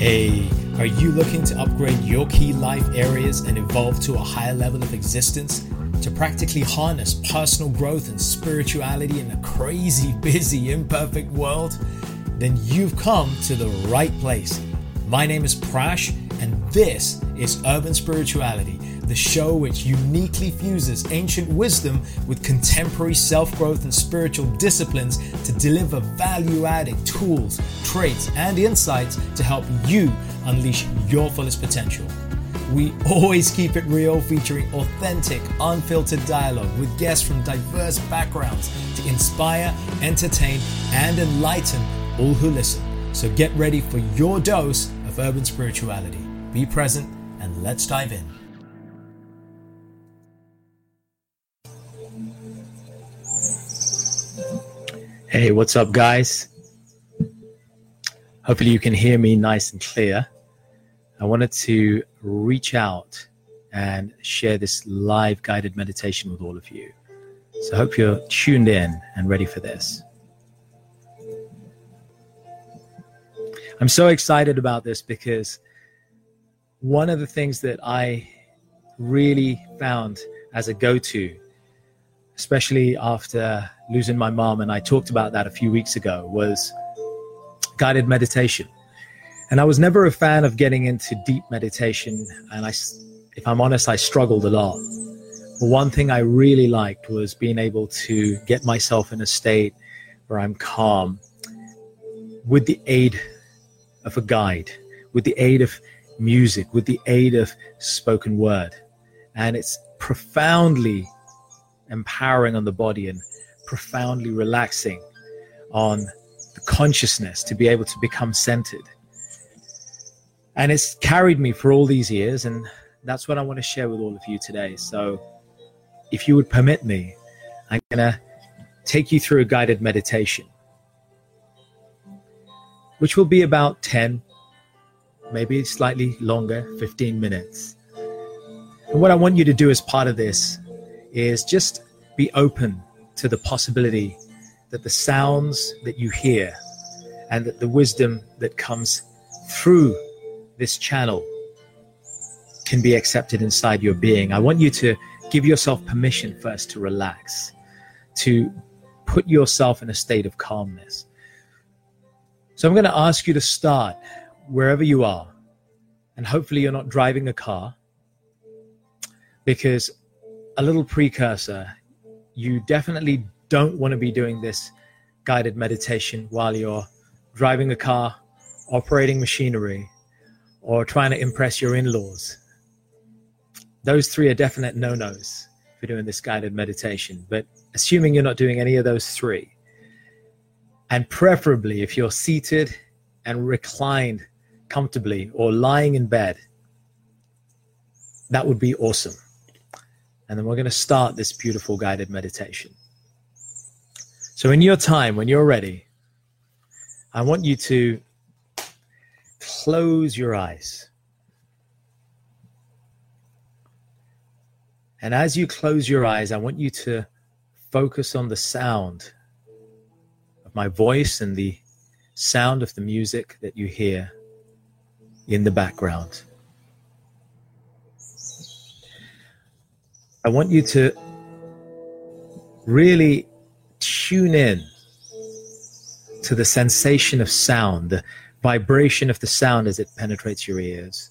Hey, are you looking to upgrade your key life areas and evolve to a higher level of existence? To practically harness personal growth and spirituality in a crazy, busy, imperfect world? Then you've come to the right place. My name is Prash, and this is Urban Spirituality, the show which uniquely fuses ancient wisdom with contemporary self growth and spiritual disciplines to deliver value adding tools, traits, and insights to help you unleash your fullest potential. We always keep it real, featuring authentic, unfiltered dialogue with guests from diverse backgrounds to inspire, entertain, and enlighten all who listen. So get ready for your dose of urban spirituality. Be present and let's dive in. Hey, what's up, guys? Hopefully, you can hear me nice and clear. I wanted to reach out and share this live guided meditation with all of you. So, I hope you're tuned in and ready for this. I'm so excited about this because one of the things that I really found as a go to, especially after losing my mom, and I talked about that a few weeks ago, was guided meditation. And I was never a fan of getting into deep meditation. And I, if I'm honest, I struggled a lot. But one thing I really liked was being able to get myself in a state where I'm calm with the aid of a guide, with the aid of music, with the aid of spoken word. And it's profoundly empowering on the body and profoundly relaxing on the consciousness to be able to become centered. And it's carried me for all these years, and that's what I want to share with all of you today. So, if you would permit me, I'm going to take you through a guided meditation, which will be about 10, maybe slightly longer, 15 minutes. And what I want you to do as part of this is just be open to the possibility that the sounds that you hear and that the wisdom that comes through this channel can be accepted inside your being. I want you to give yourself permission first to relax, to put yourself in a state of calmness. So I'm going to ask you to start wherever you are. And hopefully, you're not driving a car because a little precursor you definitely don't want to be doing this guided meditation while you're driving a car, operating machinery, or trying to impress your in laws. Those three are definite no nos for doing this guided meditation. But assuming you're not doing any of those three, and preferably if you're seated and reclined comfortably or lying in bed, that would be awesome. And then we're going to start this beautiful guided meditation. So, in your time, when you're ready, I want you to close your eyes. And as you close your eyes, I want you to focus on the sound of my voice and the sound of the music that you hear in the background. I want you to really tune in to the sensation of sound, the vibration of the sound as it penetrates your ears.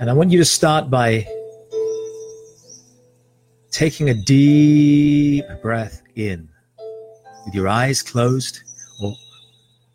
And I want you to start by taking a deep breath in with your eyes closed or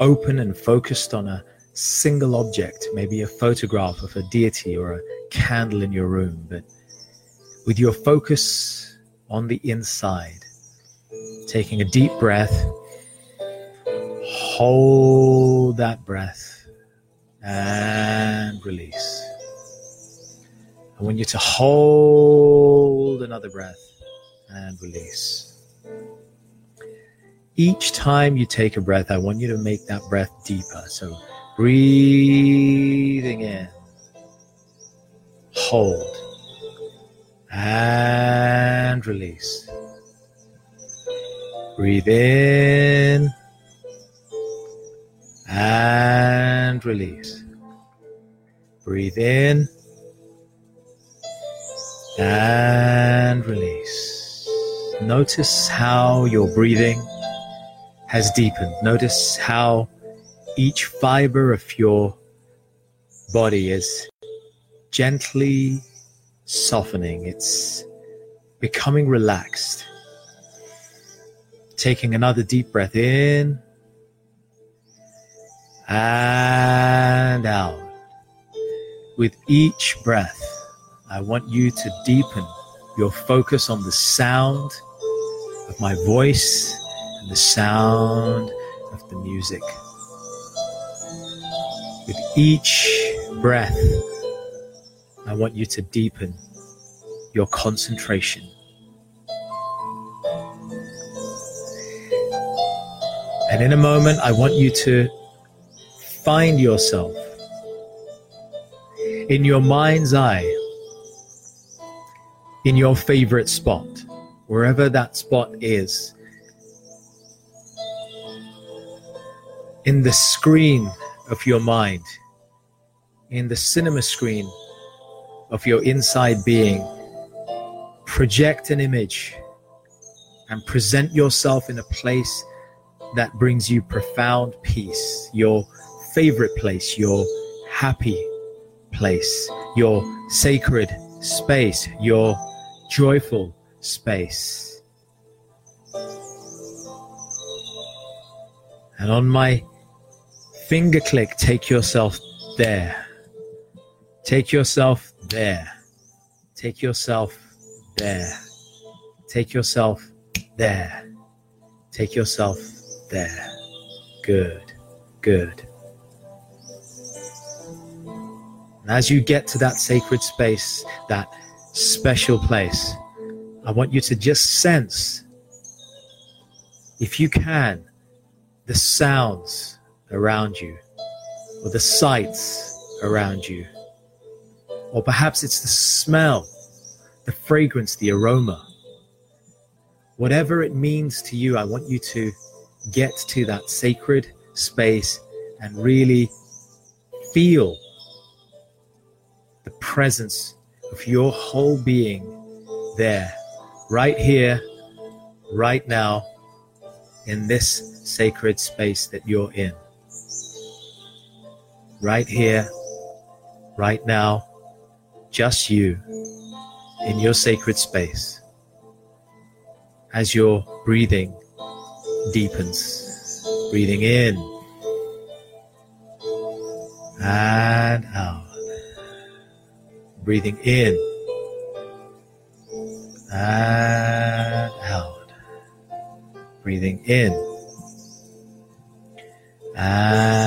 open and focused on a single object, maybe a photograph of a deity or a candle in your room, but with your focus on the inside. Taking a deep breath, hold that breath and release. I want you to hold another breath and release. Each time you take a breath, I want you to make that breath deeper. So breathing in, hold and release. Breathe in and release. Breathe in and release. Notice how your breathing has deepened. Notice how each fiber of your body is gently softening. It's becoming relaxed. Taking another deep breath in and out. With each breath, I want you to deepen your focus on the sound of my voice and the sound of the music. With each breath, I want you to deepen your concentration. And in a moment, I want you to find yourself in your mind's eye in your favorite spot, wherever that spot is. In the screen of your mind, in the cinema screen of your inside being, project an image and present yourself in a place that brings you profound peace, your favorite place, your happy place, your sacred space, your joyful space. And on my finger click, take yourself there. Take yourself there. Take yourself there. Take yourself there. Take yourself there. Good. Good. And as you get to that sacred space, that special place. I want you to just sense, if you can, the sounds around you, or the sights around you, or perhaps it's the smell, the fragrance, the aroma. Whatever it means to you, I want you to get to that sacred space and really feel the presence of your whole being there, right here, right now, in this sacred space that you're in. Right here, right now, just you in your sacred space as your breathing deepens. Breathing in and out breathing in and out. Breathing in and.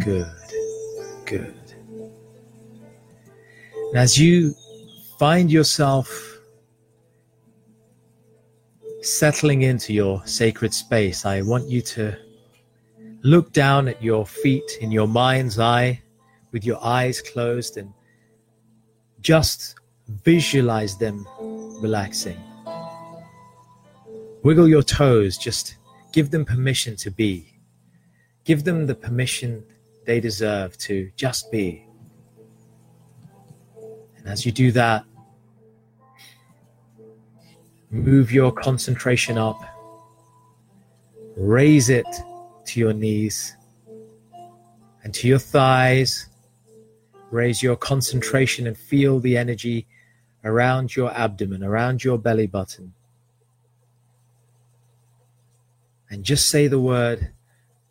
Good, good. And as you find yourself settling into your sacred space, I want you to look down at your feet in your mind's eye with your eyes closed and just visualize them relaxing. Wiggle your toes, just give them permission to be. Give them the permission they deserve to just be. And as you do that, move your concentration up, raise it to your knees and to your thighs Raise your concentration and feel the energy around your abdomen, around your belly button. And just say the word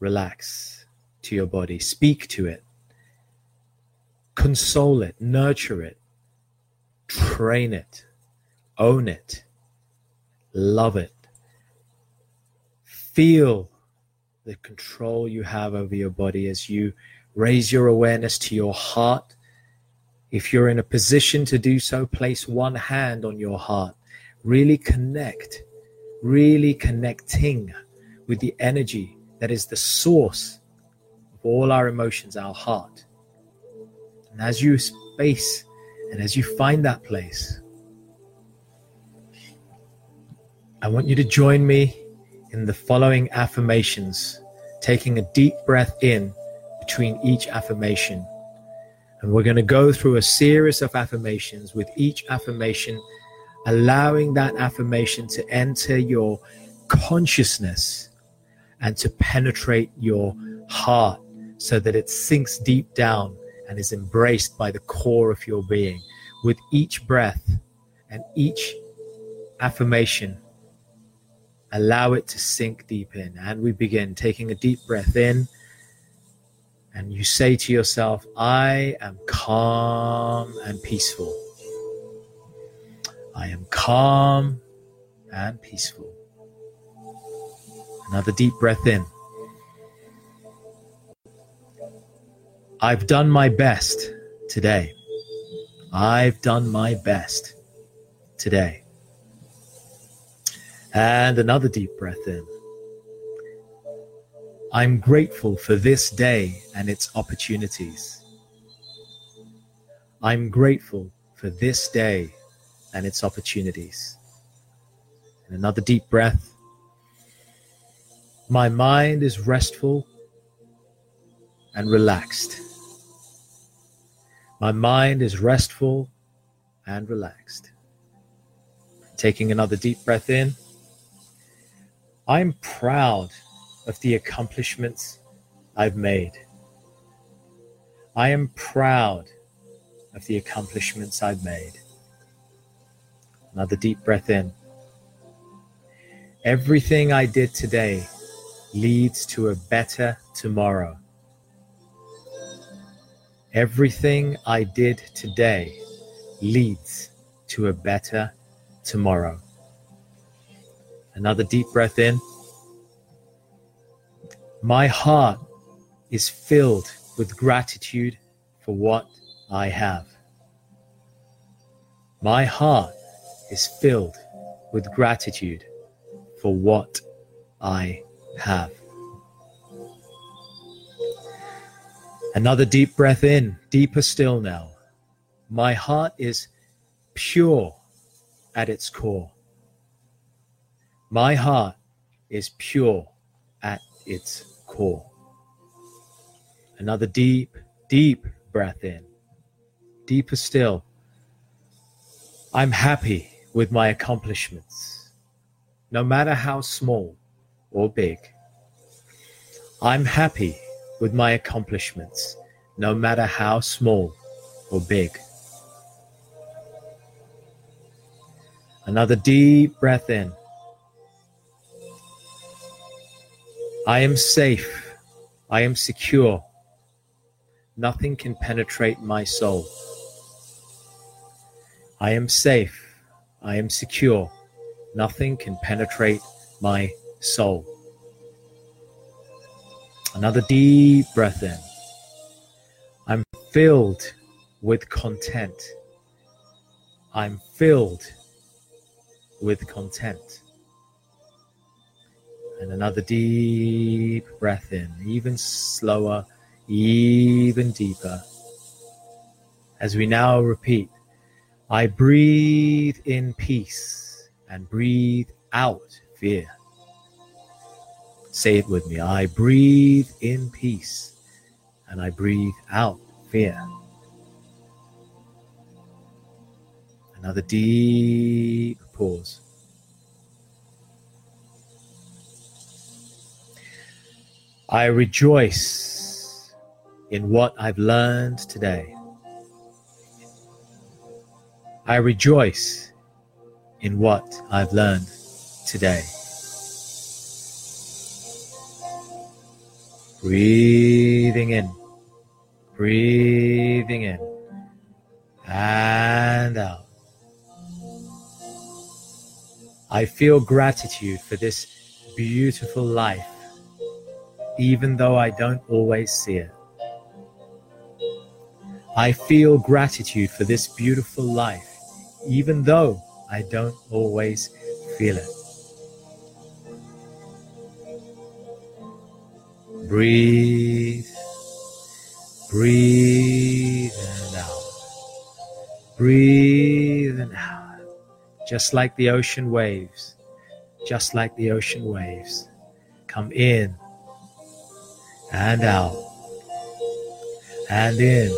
relax to your body. Speak to it. Console it. Nurture it. Train it. Own it. Love it. Feel the control you have over your body as you Raise your awareness to your heart. If you're in a position to do so, place one hand on your heart. Really connect, really connecting with the energy that is the source all our emotions, our heart. And as you space and as you find that place, I want you to join me in the following affirmations, taking a deep breath in between each affirmation. And we're going to go through a series of affirmations with each affirmation, allowing that affirmation to enter your consciousness and to penetrate your heart so that it sinks deep down and is embraced by the core of your being. With each breath and each affirmation, allow it to sink deep in. And we begin taking a deep breath in. And you say to yourself, I am calm and peaceful. I am calm and peaceful. Another deep breath in. I've done my best today. I've done my best today. And another deep breath in. I'm grateful for this day and its opportunities. I'm grateful for this day and its opportunities. And another deep breath. My mind is restful and relaxed. My mind is restful and relaxed. Taking another deep breath in. I'm proud of the accomplishments I've made. I am proud of the accomplishments I've made. Another deep breath in. Everything I did today leads to a better tomorrow. Everything I did today leads to a better tomorrow. Another deep breath in. My heart is filled with gratitude for what I have. My heart is filled with gratitude for what I have. Another deep breath in, deeper still now. My heart is pure at its core. My heart is pure at its core. Another deep, deep breath in, deeper still. I'm happy with my accomplishments, no matter how small or big. I'm happy with my accomplishments, no matter how small or big. Another deep breath in. I am safe. I am secure. Nothing can penetrate my soul. I am safe. I am secure. Nothing can penetrate my soul. Another deep breath in. I'm filled with content. I'm filled with content. And another deep breath in, even slower, even deeper. As we now repeat, I breathe in peace and breathe out fear. Say it with me. I breathe in peace and I breathe out fear. Another deep pause. I rejoice in what I've learned today. I rejoice in what I've learned today. Breathing in, breathing in, and out. I feel gratitude for this beautiful life, even though I don't always see it. I feel gratitude for this beautiful life, even though I don't always feel it. Breathe. Breathe and out. Breathe and out. Just like the ocean waves. Just like the ocean waves. Come in and out. and in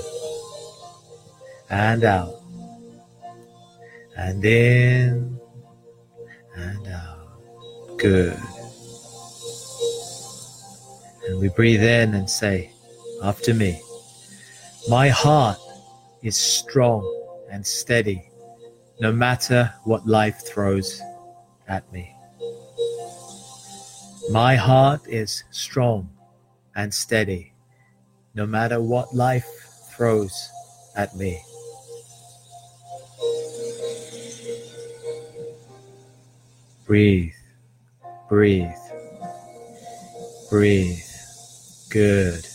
and out and in and out. Good. And we breathe in and say, after me, my heart is strong and steady no matter what life throws at me. My heart is strong and steady no matter what life throws at me. Breathe, breathe, breathe. Good,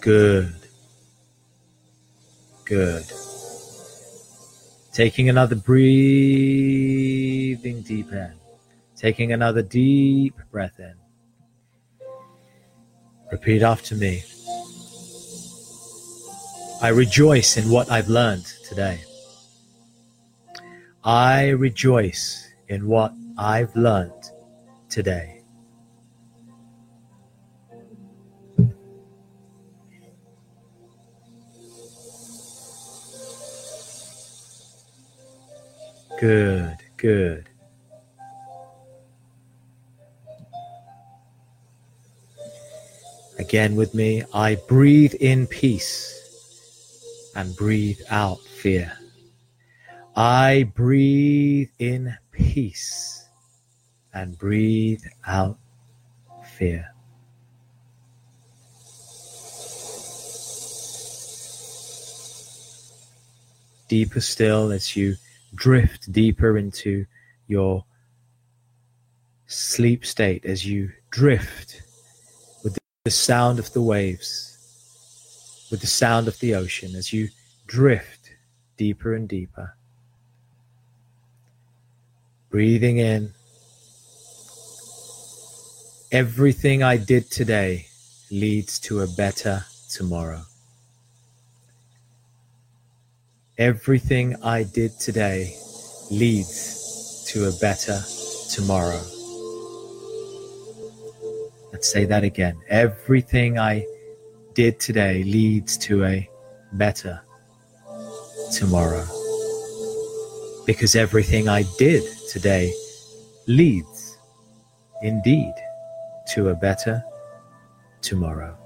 good, good. Taking another breathing deep in. Taking another deep breath in. Repeat after me. I rejoice in what I've learned today. I rejoice in what I've learned today. Good, good. Again with me, I breathe in peace and breathe out fear. I breathe in peace and breathe out fear. Deeper still as you drift deeper into your sleep state, as you drift with the sound of the waves, with the sound of the ocean, as you drift deeper and deeper. Breathing in. Everything I did today leads to a better tomorrow. Everything I did today leads to a better tomorrow. Let's say that again. Everything I did today leads to a better tomorrow because everything I did today leads indeed to a better tomorrow.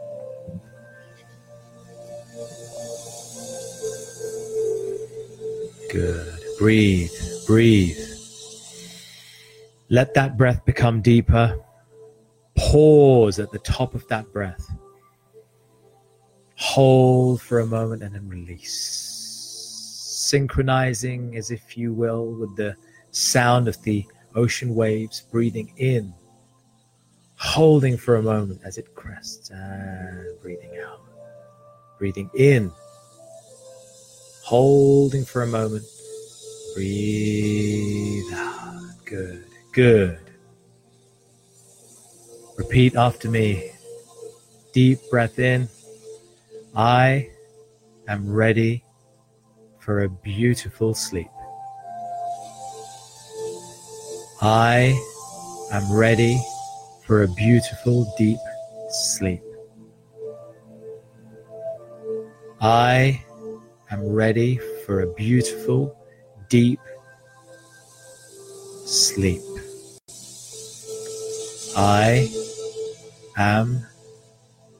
Good. Breathe, breathe. Let that breath become deeper. Pause at the top of that breath. Hold for a moment and then release synchronizing, as if you will, with the sound of the ocean waves, breathing in, holding for a moment as it crests, and breathing out. Breathing in, holding for a moment, breathe out. Good, good. Repeat after me. Deep breath in. I am ready for a beautiful sleep. I am ready for a beautiful deep sleep. I am ready for a beautiful deep sleep. I am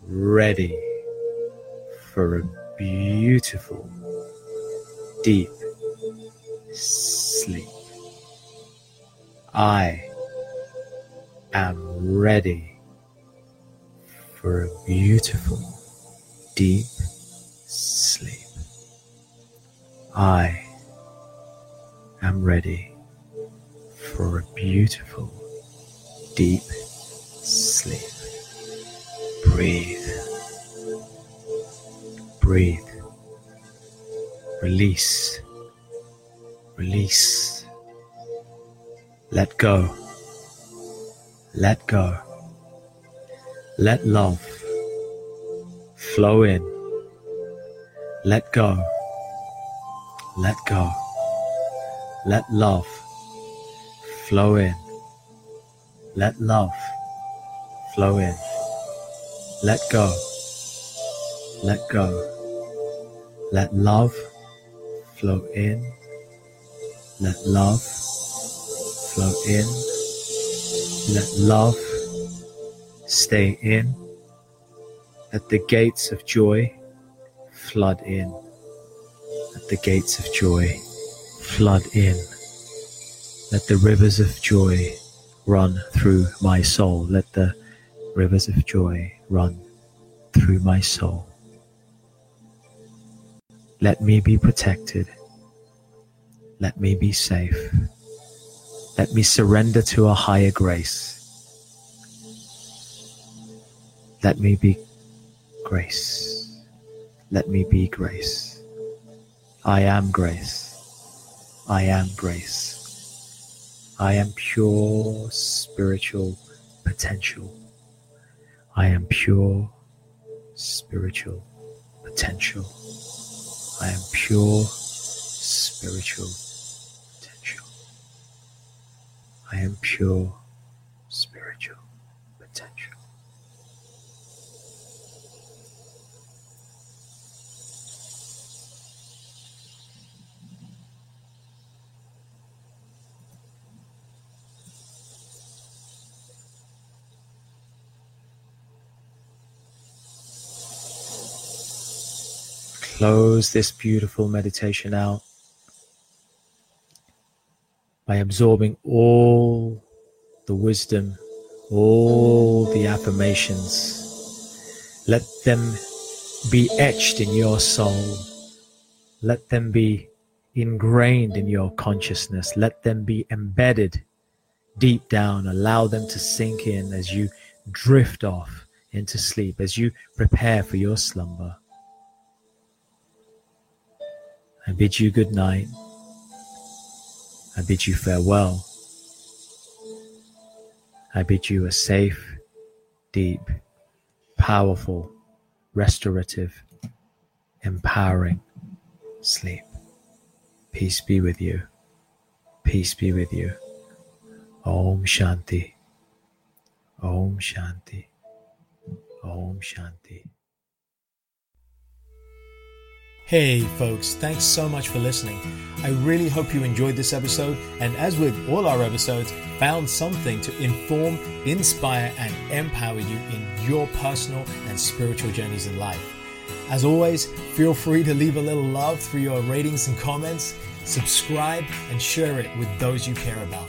ready for a beautiful deep sleep. I am ready for a beautiful deep sleep. I am ready for a beautiful deep sleep. Breathe. Breathe. Release. Release. Let go. Let go. Let love flow in. Let go. Let go. Let love flow in. Let love flow in. Let go. let go. Let love flow in. Let love flow in. Let love stay in. Let the gates of joy flood in. The gates of joy flood in. Let the rivers of joy run through my soul. Let the rivers of joy run through my soul. Let me be protected. Let me be safe. Let me surrender to a higher grace. Let me be grace. Let me be grace. I am grace. I am grace. I am pure spiritual potential. I am pure spiritual potential. I am pure spiritual potential. I am pure spiritual potential. Close this beautiful meditation out by absorbing all the wisdom, all the affirmations. Let them be etched in your soul. Let them be ingrained in your consciousness. Let them be embedded deep down. Allow them to sink in as you drift off into sleep, as you prepare for your slumber. I bid you good night. I bid you farewell. I bid you a safe, deep, powerful, restorative, empowering sleep. Peace be with you. Peace be with you. Om Shanti. Om Shanti. Om Shanti. Hey, folks, thanks so much for listening. I really hope you enjoyed this episode, and as with all our episodes, found something to inform, inspire, and empower you in your personal and spiritual journeys in life. As always, feel free to leave a little love through your ratings and comments, subscribe, and share it with those you care about